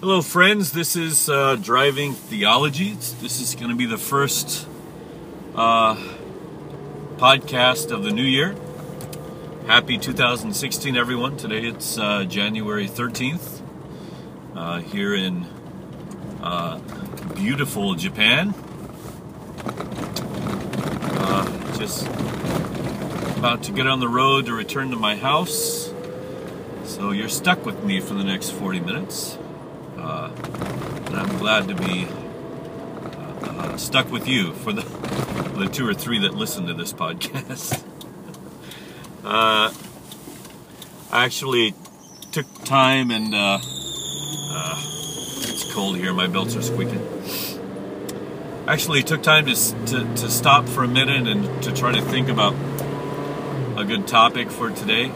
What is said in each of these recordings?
Hello, friends. This is uh, Driving Theology. This is going to be the first uh, podcast of the new year. Happy 2016, everyone. Today it's uh, January 13th uh, here in uh, beautiful Japan. Uh, just about to get on the road to return to my house. So you're stuck with me for the next 40 minutes. Uh, and I'm glad to be uh, uh, stuck with you for the, the two or three that listen to this podcast. Uh, I actually took time and uh, it's cold here. My belts are squeaking. Actually, took time to, to, to stop for a minute and to try to think about a good topic for today.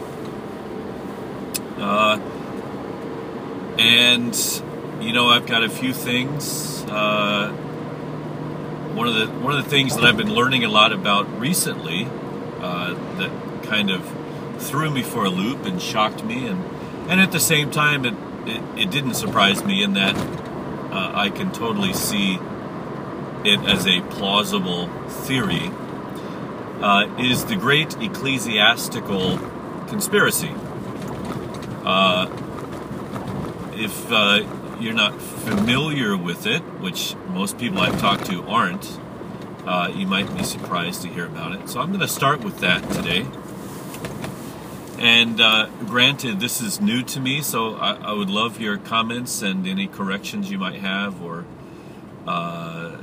Uh, and you know, I've got a few things. Uh, one of the one of the things that I've been learning a lot about recently uh, that kind of threw me for a loop and shocked me, and and at the same time, it it, it didn't surprise me in that uh, I can totally see it as a plausible theory. Uh, is the great ecclesiastical conspiracy. Uh, if uh, you're not familiar with it, which most people I've talked to aren't, uh, you might be surprised to hear about it. So I'm going to start with that today. And uh, granted, this is new to me, so I, I, would love your comments and any corrections you might have or uh,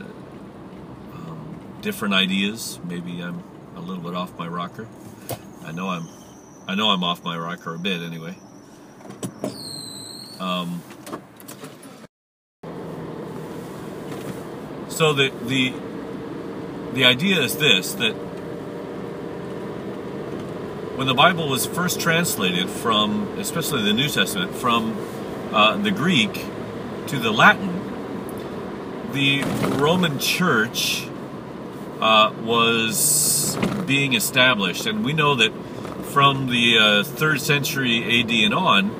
um, different ideas. Maybe I'm a little bit off my rocker. I know I'm, I know I'm off my rocker a bit anyway. Um, so the the the idea is this that when the Bible was first translated from, especially the New Testament, from uh, the Greek to the Latin, the Roman Church uh, was being established, and we know that from the uh, third century AD and on,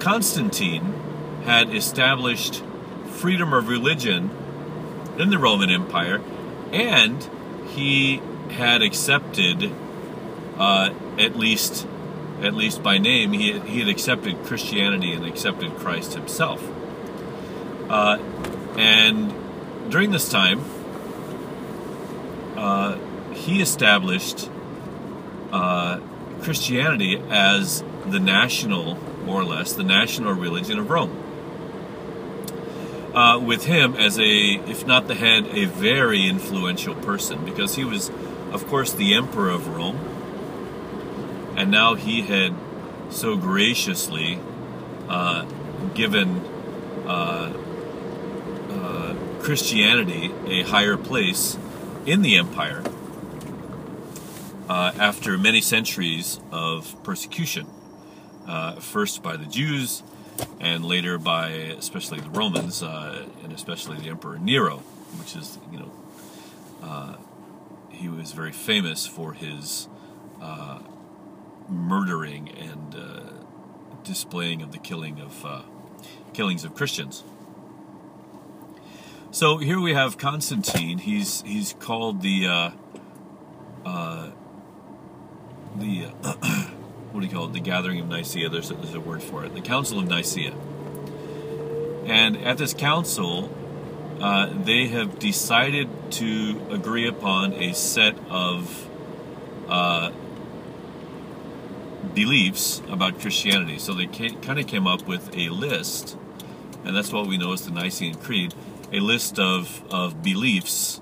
Constantine had established freedom of religion in the Roman Empire, and he had accepted, uh, at least, at least by name, he had, he had accepted Christianity and accepted Christ himself. Uh, and during this time, uh, he established uh, Christianity as the national, more or less, the national religion of Rome uh, with him as a, if not the head, a very influential person because he was, of course, the emperor of Rome. And now he had so graciously uh, given uh, uh Christianity a higher place in the empire uh, after many centuries of persecution. Uh, first by the Jews, and later by especially the Romans uh, and especially the Emperor Nero, which is you know uh, he was very famous for his uh, murdering and uh, displaying of the killing of uh, killings of Christians. So here we have Constantine. He's he's called the uh, the what do you call it? The Gathering of Nicaea. There's a, there's a word for it. The Council of Nicaea. And at this council, uh, they have decided to agree upon a set of uh, beliefs about Christianity. So they kind of came up with a list, and that's what we know as the Nicene Creed a list of, of beliefs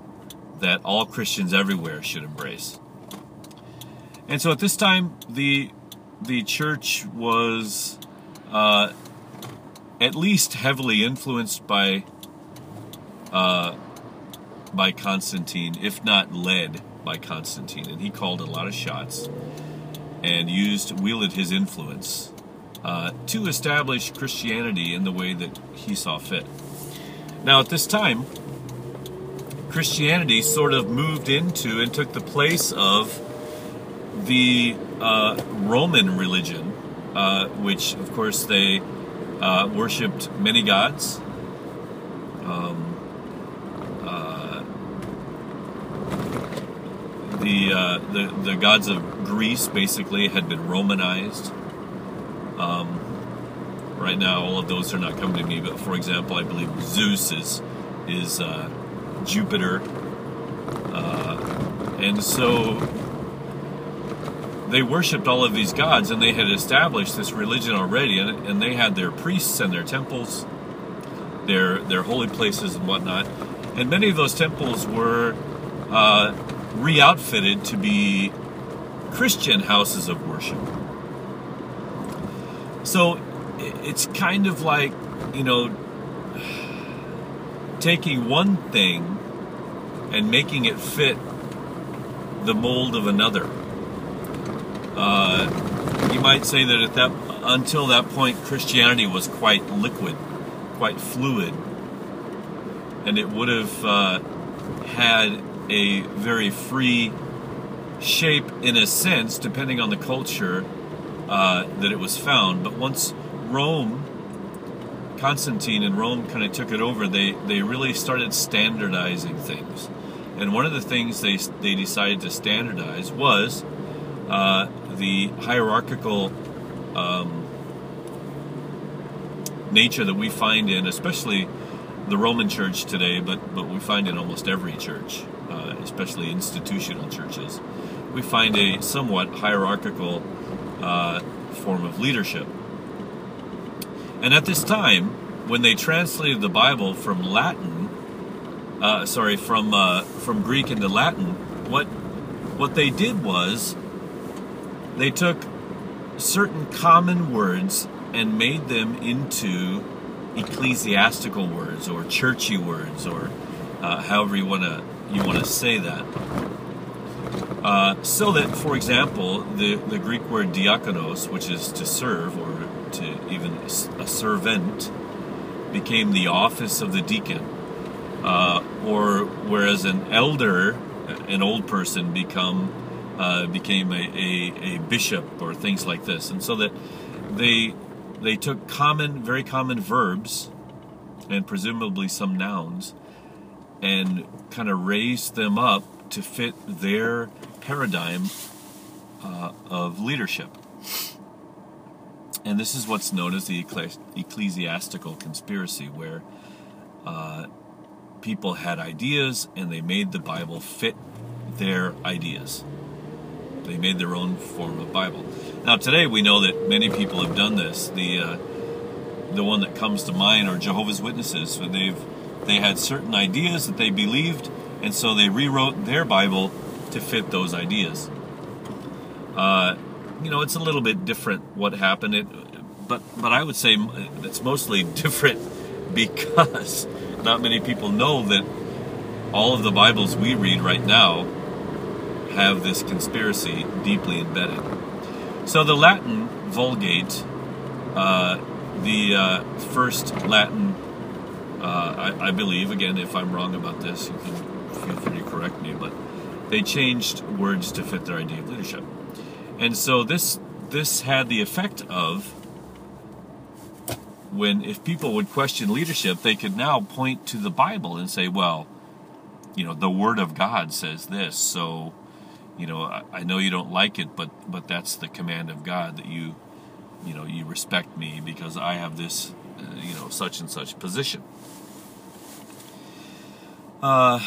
that all Christians everywhere should embrace. And so at this time, the the church was uh, at least heavily influenced by uh, by Constantine, if not led by Constantine, and he called a lot of shots and used wielded his influence uh, to establish Christianity in the way that he saw fit. Now, at this time, Christianity sort of moved into and took the place of the uh, Roman religion, uh, which of course they uh, worshipped many gods. Um, uh, the, uh, the the gods of Greece basically had been Romanized. Um, right now, all of those are not coming to me, but for example, I believe Zeus is is uh, Jupiter, and so they worshipped all of these gods, and they had established this religion already, and, and they had their priests and their temples, their their holy places and whatnot, and many of those temples were uh, re-outfitted to be Christian houses of worship. So it's kind of like, you know, taking one thing and making it fit the mold of another. Uh, you might say that at that until that point, Christianity was quite liquid, quite fluid, and it would have uh, had a very free shape in a sense, depending on the culture uh, that it was found. But once Rome, Constantine and Rome kind of took it over, they, they really started standardizing things. And one of the things they, they decided to standardize was uh, the hierarchical um, nature that we find in, especially the Roman church today, but, but we find in almost every church, uh, especially institutional churches. We find a somewhat hierarchical uh, form of leadership. And at this time, when they translated the Bible from Latin, uh, sorry, from uh, from Greek into Latin, what what they did was they took certain common words and made them into ecclesiastical words or churchy words or uh, however you want to you want to say that. Uh, so that, for example, the, the Greek word diakonos, which is to serve or to even a servant, became the office of the deacon. Uh, or whereas an elder, an old person, become uh, became a, a, a bishop or things like this, and so that they they took common, very common verbs, and presumably some nouns, and kind of raised them up to fit their paradigm uh, of leadership. And this is what's known as the ecclesiastical conspiracy, where uh, people had ideas and they made the Bible fit their ideas. They made their own form of Bible. Now, today we know that many people have done this. The uh, the one that comes to mind are Jehovah's Witnesses. So they've they had certain ideas that they believed, and so they rewrote their Bible to fit those ideas. Uh, you know, it's a little bit different what happened. It, but but I would say it's mostly different because not many people know that all of the Bibles we read right now have this conspiracy deeply embedded. So the Latin Vulgate, uh, the uh, first Latin, uh, I, I, believe, again, if I'm wrong about this, you can feel free to correct me, but they changed words to fit their idea of leadership. And so this this had the effect of when if people would question leadership, they could now point to the Bible and say, well, you know, the Word of God says this, so you know, I, I know you don't like it, but but that's the command of God that you, you know, you respect me because I have this, uh, you know, such and such position. Uh,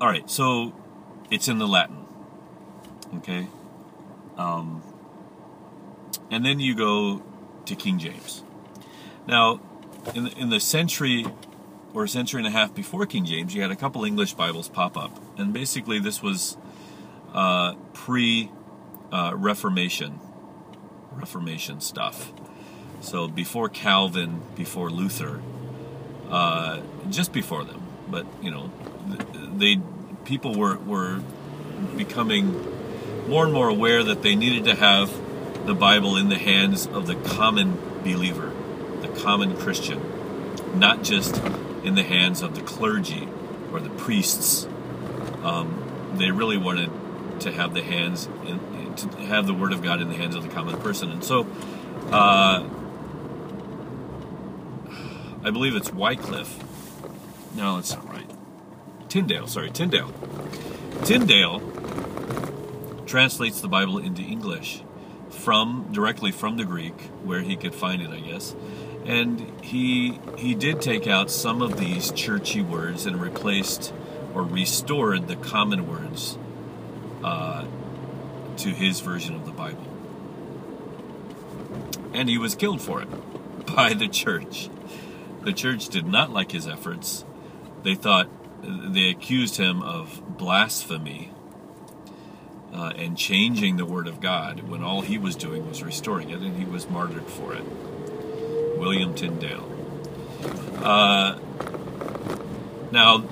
all right, so it's in the Latin, okay, um, and then you go to King James. Now, in the, in the century or a century and a half before King James, you had a couple English Bibles pop up, and basically this was uh, pre uh, Reformation, Reformation stuff. So before Calvin, before Luther, uh, just before them, but you know, they people were were becoming more and more aware that they needed to have the Bible in the hands of the common believer, the common Christian, not just in the hands of the clergy or the priests. Um, they really wanted to have the hands in, to have the word of God in the hands of the common person. And so, uh, I believe it's Wycliffe. No, that's not right. Tyndale, sorry, Tyndale. Tyndale translates the Bible into English from directly from the Greek, where he could find it, I guess. And he he did take out some of these churchy words and replaced or restored the common words uh, to his version of the Bible. And he was killed for it by the church. The church did not like his efforts. They thought they accused him of blasphemy uh, and changing the Word of God when all he was doing was restoring it, and he was martyred for it. William Tyndale. Uh, now,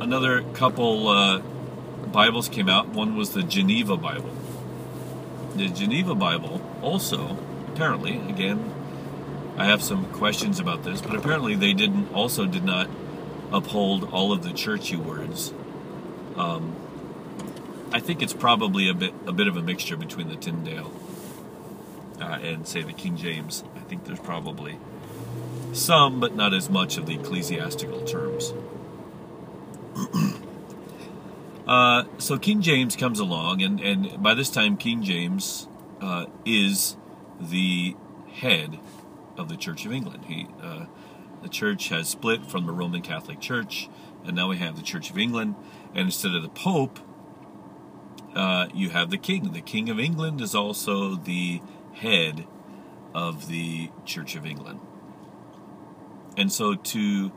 another couple uh, Bibles came out. One was the Geneva Bible. The Geneva Bible also, apparently, again, I have some questions about this, but apparently they didn't also did not uphold all of the churchy words. Um, I think it's probably a bit a bit of a mixture between the Tyndale uh, and say the King James. I think there's probably some, but not as much of the ecclesiastical terms. Uh, so King James comes along, and, and by this time, King James uh, is the head of the Church of England. He, uh, the church has split from the Roman Catholic Church, and now we have the Church of England. And instead of the Pope, uh, you have the king. The King of England is also the head of the Church of England. And so to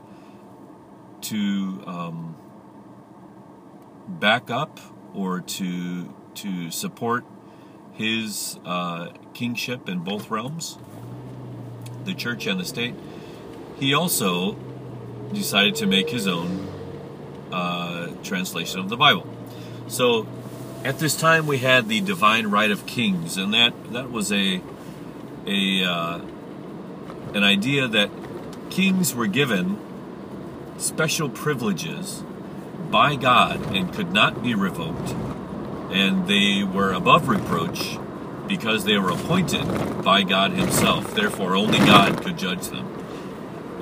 to um, back up or to to support his uh, kingship in both realms, the church and the state, he also decided to make his own uh, translation of the Bible. So at this time we had the divine right of kings, and that that was a a uh, an idea that kings were given special privileges by God and could not be revoked, and they were above reproach because they were appointed by God Himself. Therefore, only God could judge them.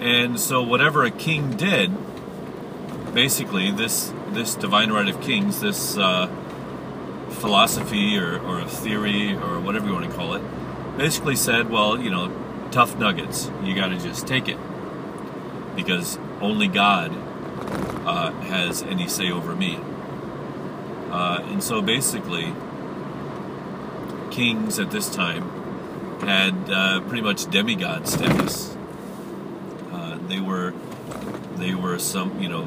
And so, whatever a king did, basically, this this divine right of kings, this uh, philosophy or, or a theory or whatever you want to call it, basically said, well, you know, tough nuggets. You got to just take it because only God uh, has any say over me. Uh, and so basically, kings at this time had uh, pretty much demigod status. Uh, they were they were some you know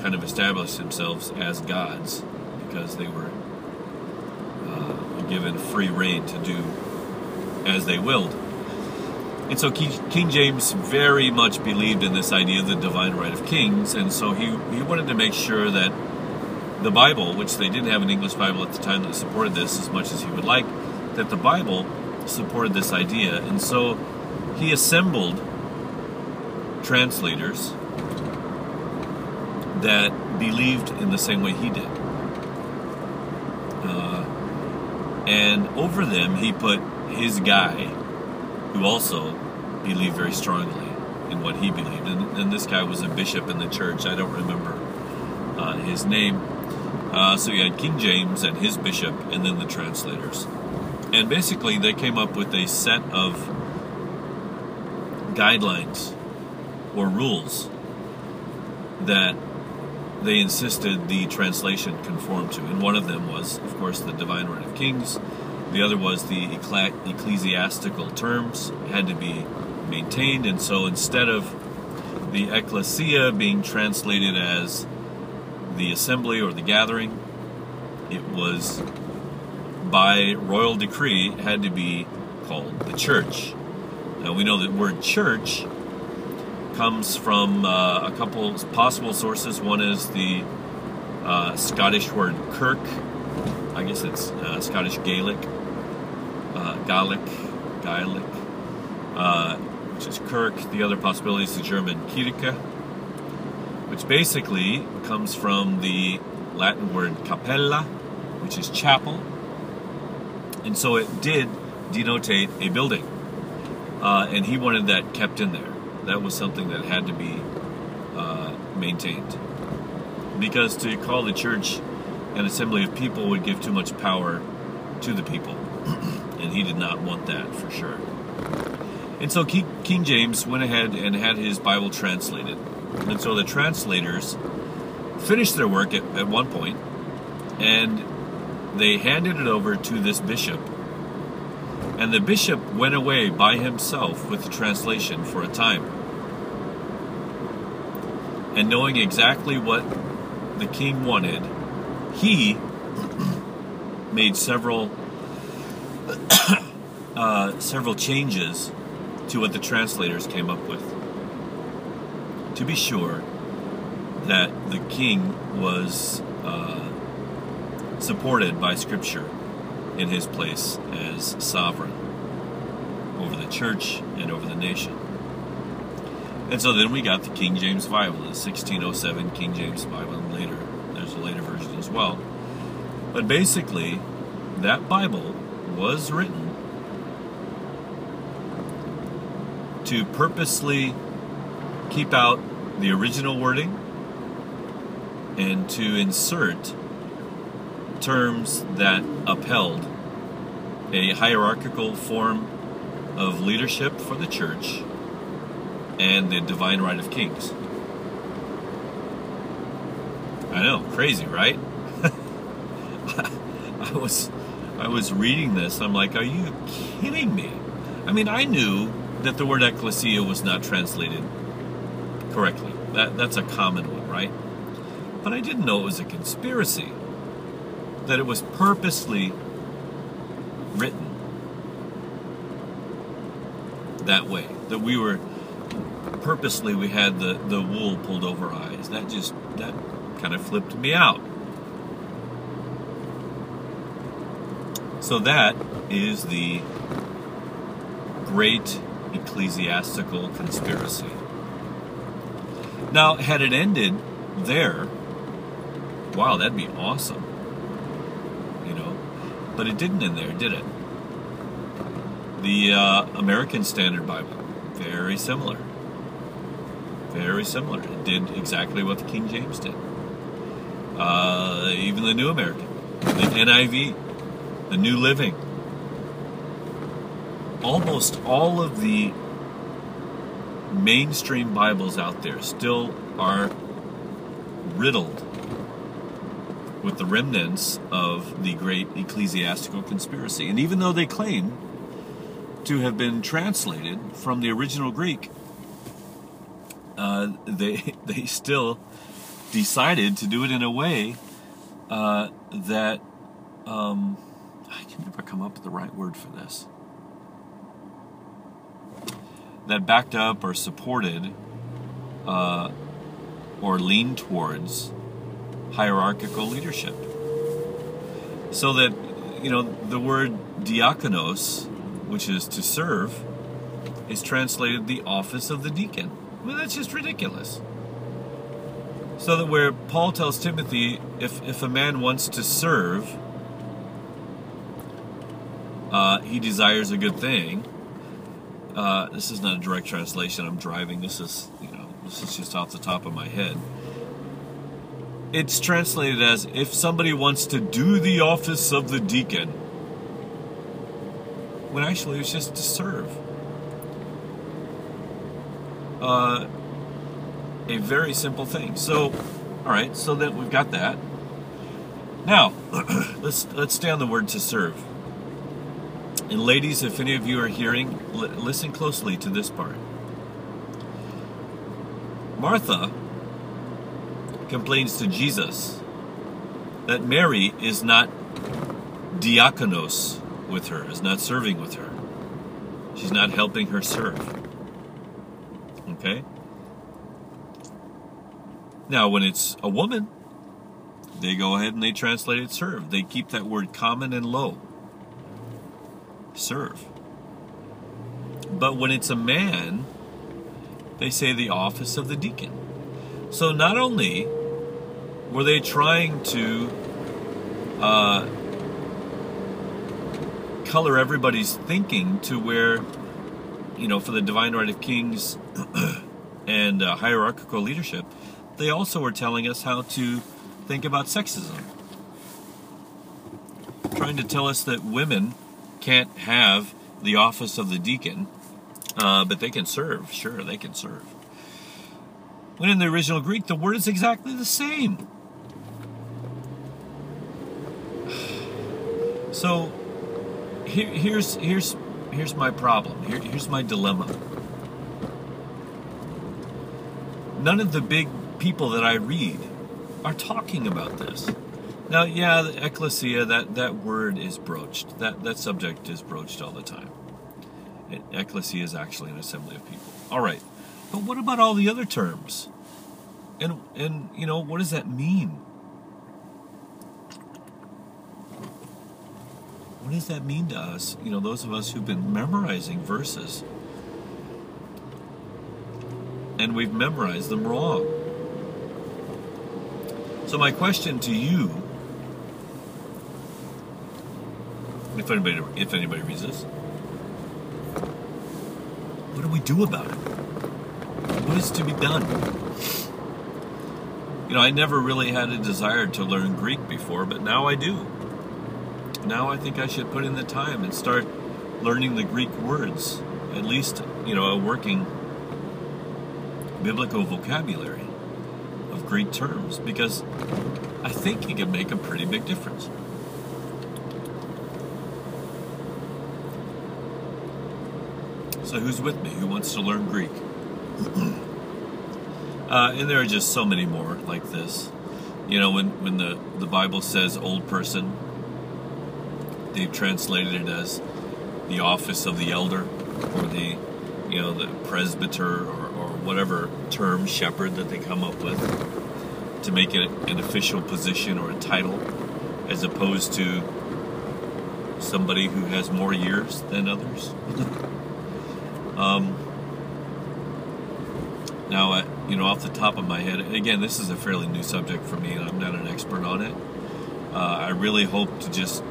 kind of established themselves as gods because they were given free reign to do as they willed. And so King James very much believed in this idea of the divine right of kings, and so he, he wanted to make sure that the Bible, which they didn't have an English Bible at the time that supported this as much as he would like, that the Bible supported this idea. And so he assembled translators that believed in the same way he did. Uh, and over them, he put his guy, who also believed very strongly in what he believed. And, and this guy was a bishop in the church. I don't remember uh, his name. Uh, so you had King James and his bishop, and then the translators. And basically, they came up with a set of guidelines or rules that they insisted the translation conform to. And one of them was, of course, the Divine Right of Kings. The other was the ecclesiastical terms had to be maintained. And so instead of the ecclesia being translated as the assembly or the gathering, it was by royal decree had to be called the church. Now we know that word church comes from uh, a couple possible sources. One is the uh, Scottish word kirk. I guess it's uh, Scottish Gaelic, uh, Gaelic, Gaelic, uh, which is kirk. The other possibility is the German Kirche, which basically comes from the Latin word capella, which is chapel. And so it did denotate a building. Uh, and he wanted that kept in there. that was something that had to be uh, maintained. Because to call the church an assembly of people would give too much power to the people. and he did not want that for sure. And so King James went ahead and had his Bible translated. And so the translators finished their work at, at one point and they handed it over to this bishop. And the bishop went away by himself with the translation for a time. And knowing exactly what the king wanted, he made several uh, several changes to what the translators came up with. To be sure that the king was uh, supported by Scripture in his place as sovereign over the church and over the nation. And so then we got the King James Bible, the 1607 King James Bible, and later there's a later version as well. But basically, that Bible was written to purposely keep out the original wording and to insert terms that upheld a hierarchical form of leadership for the church and the divine right of kings. I know, crazy, right? I was I was reading this. I'm like, are you kidding me? I mean, I knew that the word ecclesia was not translated correctly. That that's a common one, right? But I didn't know it was a conspiracy. That it was purposely written that way. That we were purposely we had the, the wool pulled over our eyes. That just that kind of flipped me out. So that is the great ecclesiastical conspiracy. Now, had it ended there, wow, that'd be awesome. You know, but it didn't end there, did it? The uh, American Standard Bible, very similar. Very similar. It did exactly what the King James did. Uh, even the New American, the NIV, the New Living, almost all of the mainstream Bibles out there still are riddled with the remnants of the great ecclesiastical conspiracy. And even though they claim to have been translated from the original Greek, uh, they they still decided to do it in a way uh, that um, I can never come up with the right word for this that backed up or supported uh, or leaned towards hierarchical leadership. So that, you know, the word diakonos, which is to serve, is translated the office of the deacon. I mean, that's just ridiculous. So that where Paul tells Timothy, if, if a man wants to serve, uh, he desires a good thing uh, this is not a direct translation. I'm driving. This is, you know, this is just off the top of my head. It's translated as if somebody wants to do the office of the deacon, when actually it's just to serve. Uh, a very simple thing. So, all right. So that we've got that. Now, let's let's stay on the word to serve. And ladies, if any of you are hearing, listen closely to this part. Martha complains to Jesus that Mary is not diakonos with her, is not serving with her. She's not helping her serve. Okay? Now, when it's a woman, they go ahead and they translate it serve. They keep that word common and low serve. But when it's a man, they say the office of the deacon. So not only were they trying to uh, color everybody's thinking to where, you know, for the divine right of kings, and uh, hierarchical leadership, they also were telling us how to think about sexism. Trying to tell us that women can't have the office of the deacon, uh, but they can serve. Sure, they can serve. When in the original Greek, the word is exactly the same. So here, here's here's here's my problem. Here, here's my dilemma. None of the big people that I read are talking about this. Now, yeah, the ecclesia, that, that word is broached. That, that subject is broached all the time. ecclesia is actually an assembly of people. All right. But what about all the other terms? And, and you know, what does that mean? What does that mean to us? You know, those of us who've been memorizing verses and we've memorized them wrong. So, my question to you, if anybody, if anybody reads this, what do we do about it? What is to be done? You know, I never really had a desire to learn Greek before, but now I do. Now I think I should put in the time and start learning the Greek words, at least, you know, a working biblical vocabulary of Greek terms because I think it can make a pretty big difference. So, who's with me? Who wants to learn Greek? uh, and there are just so many more like this. You know, when, when the, the Bible says old person, they've translated it as the office of the elder or the, you know, the presbyter or whatever term shepherd that they come up with to make it an official position or a title as opposed to somebody who has more years than others. um, now, uh, you know, off the top of my head, again, this is a fairly new subject for me, and I'm not an expert on it. Uh, I really hope to just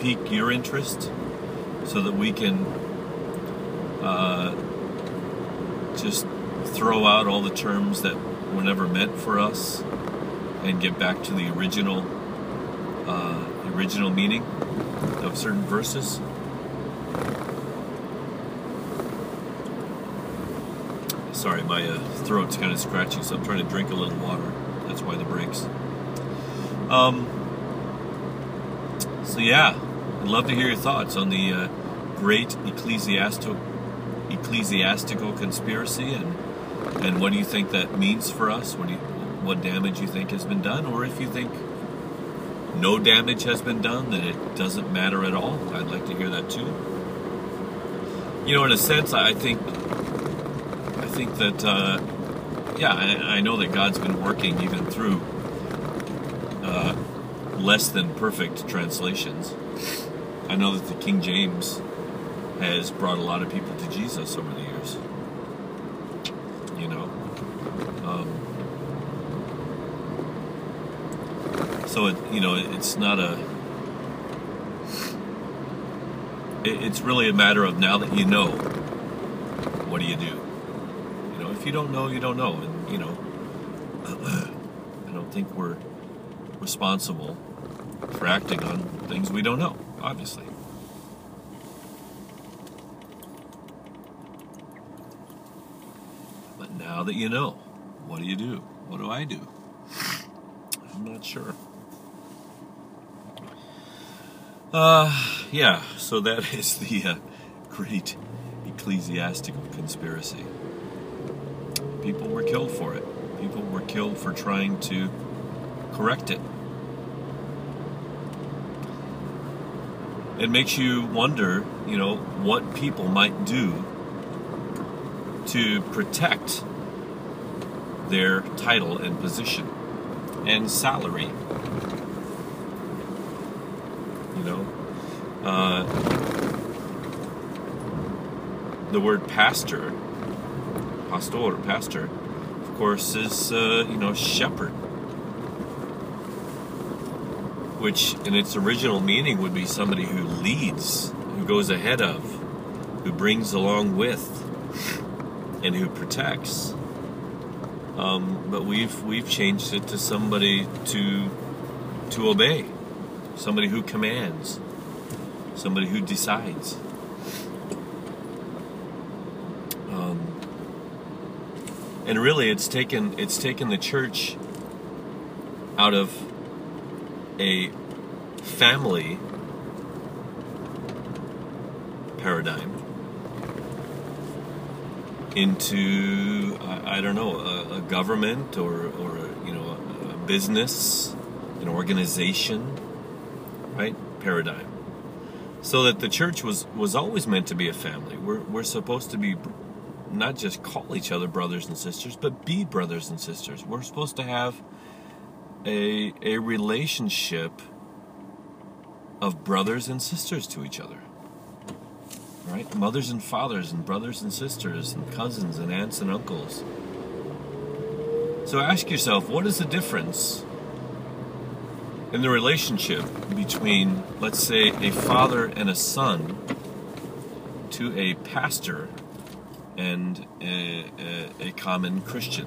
pique your interest so that we can uh, just throw out all the terms that were never meant for us and get back to the original uh, original meaning of certain verses. Sorry, my uh, throat's kind of scratchy, so I'm trying to drink a little water. That's why the breaks. Um, so yeah, I'd love to hear your thoughts on the uh, great ecclesiastical ecclesiastical conspiracy and and what do you think that means for us? What do you, what damage you think has been done, or if you think no damage has been done, that it doesn't matter at all? I'd like to hear that too. You know, in a sense, I think think that uh, yeah, I, I, know that God's been working even through uh, less than perfect translations. I know that the King James has brought a lot of people to Jesus over the years. You know? Um, so it you know it's not a it, it's really a matter of now that you know what do you do you don't know you don't know. And you know i don't think we're responsible for acting on things we don't know obviously. But now that you know what do you do? What do i do? I'm not sure. Uh, yeah, so that is the uh, great ecclesiastical conspiracy. People were killed for it. People were killed for trying to correct it. It makes you wonder, you know, what people might do to protect their title and position and salary You know. Uh, the word pastor, pastor, or pastor, of course, is, uh, you know, shepherd. Which, in its original meaning, would be somebody who leads, who goes ahead of, who brings along with. and who protects. Um, but we've we've changed it to somebody to to obey, somebody who commands, somebody who decides. And really, it's taken it's taken the church out of a family paradigm into I, I don't know a, a, government or or a, you know a, a business, an organization, right paradigm. So that the church was was always meant to be a family. We're we're supposed to be not just call each other brothers and sisters, but be brothers and sisters. We're supposed to have a a relationship of brothers and sisters to each other right? Mothers and fathers, and brothers and sisters, and cousins, and aunts and uncles. So ask yourself what is the difference in the relationship between, let's say, a father and a son to a pastor and a, a, a common Christian?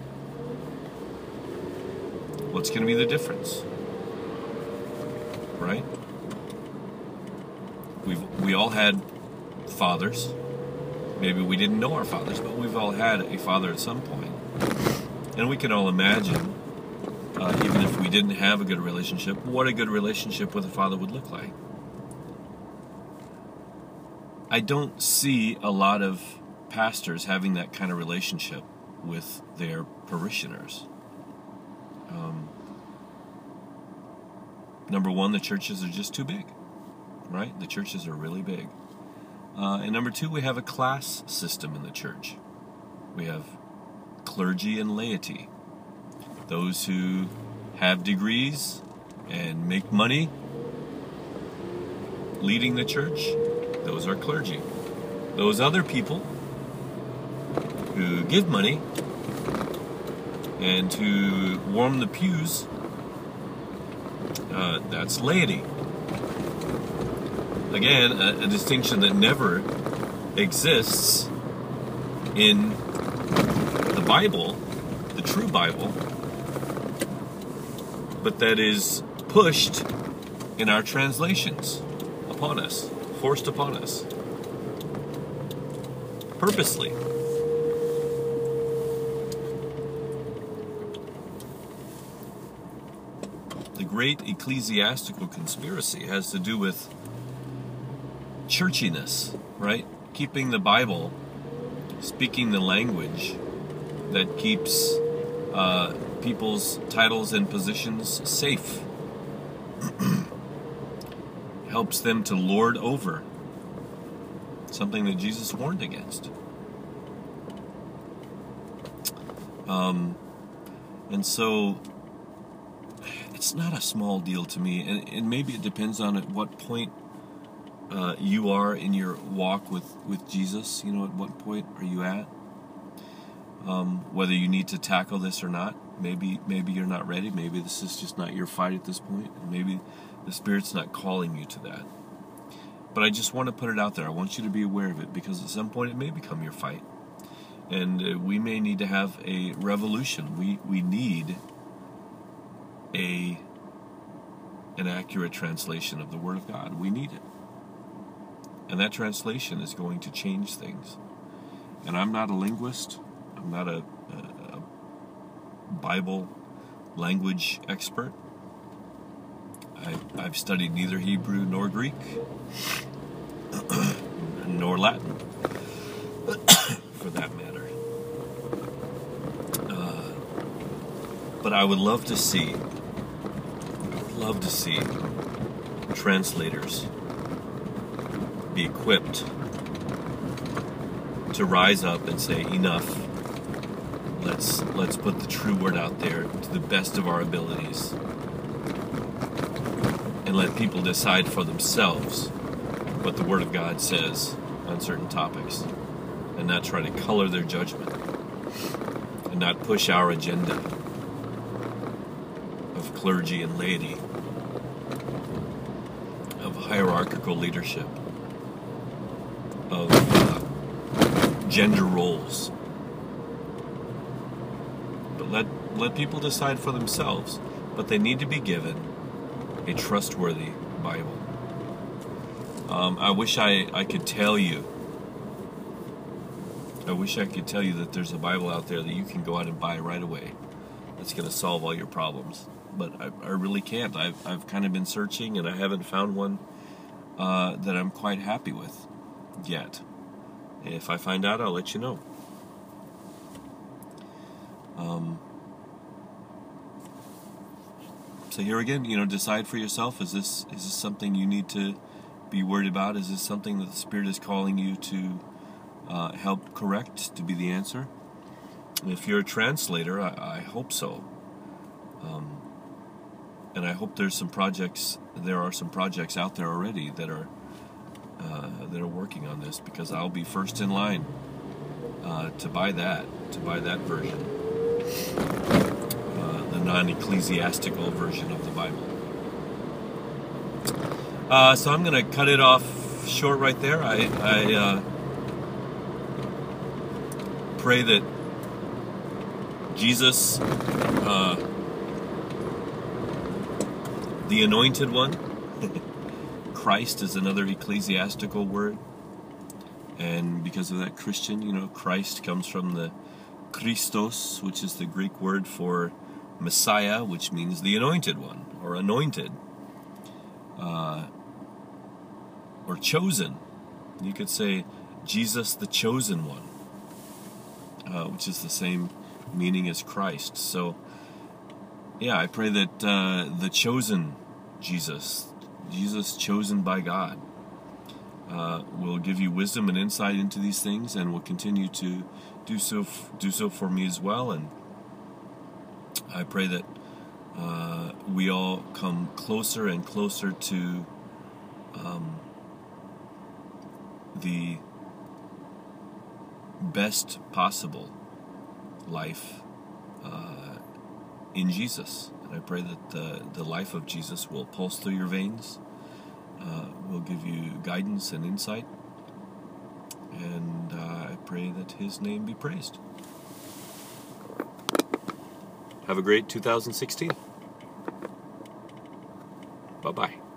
What's going to be the difference? Right? We've, we all had fathers. Maybe we didn't know our fathers, but we've all had a father at some point. And we can all imagine, uh, even if we didn't have a good relationship, what a good relationship with a father would look like. I don't see a lot of pastors having that kind of relationship with their parishioners. Um, number one, the churches are just too big, right? The churches are really big. Uh, and number two, we have a class system in the church. We have clergy and laity. Those who have degrees and make money leading the church, those are clergy. Those other people who give money and who warm the pews, uh, that's laity again, a, a distinction that never exists in the Bible, the true Bible, but that is pushed in our translations upon us, forced upon us, purposely. Great ecclesiastical conspiracy has to do with churchiness, right? Keeping the Bible, speaking the language that keeps uh, people's titles and positions safe, helps them to lord over something that Jesus warned against. Um, and so it's not a small deal to me, and, and maybe it depends on at what point uh, you are in your walk with, with Jesus. You know, at what point are you at? Um, whether you need to tackle this or not. Maybe maybe you're not ready. Maybe this is just not your fight at this point. Maybe the Spirit's not calling you to that. But I just want to put it out there. I want you to be aware of it because at some point it may become your fight, and uh, we may need to have a revolution. We we need a an accurate translation of the Word of God. We need it. And that translation is going to change things. And I'm not a linguist, I'm not a, a, a Bible language expert. I, I've studied neither Hebrew nor Greek, nor Latin, for that matter. Uh, but I would love to see, love to see translators be equipped to rise up and say enough. Let's let's put the true word out there to the best of our abilities and let people decide for themselves what the word of God says on certain topics and not try to color their judgment and not push our agenda of clergy and laity hierarchical leadership of uh, gender roles but let let people decide for themselves. But they need to be given a trustworthy Bible. Um, I wish I, I could tell you. I wish I could tell you that there's a Bible out there that you can go out and buy right away. That's going to solve all your problems. But I, I really can't. I've, I've kind of been searching and I haven't found one uh, that I'm quite happy with yet. If I find out, I'll let you know. Um, so here again, you know, decide for yourself. Is this is this something you need to be worried about? Is this something that the Spirit is calling you to uh, help correct to be the answer? If you're a translator, I, I hope so. Um, and I hope there's some projects. There are some projects out there already that are uh, that are working on this because I'll be first in line uh, to buy that to buy that version, uh, the non-ecclesiastical version of the Bible. Uh, so I'm going to cut it off short right there. I, I uh, pray that Jesus, uh, the Anointed One. Christ is another ecclesiastical word. And because of that, Christian, you know, Christ comes from the Christos, which is the Greek word for Messiah, which means the anointed one or anointed uh, or chosen. You could say Jesus the chosen one, uh, which is the same meaning as Christ. So, yeah, I pray that uh, the chosen Jesus, Jesus chosen by God uh, will give you wisdom and insight into these things, and will continue to do so do so for me as well. And I pray that uh, we all come closer and closer to um, the best possible life uh, in Jesus. And I pray that the, the life of Jesus will pulse through your veins, uh, will give you guidance and insight. And uh, I pray that His name be praised. Have a great 2016. Bye bye.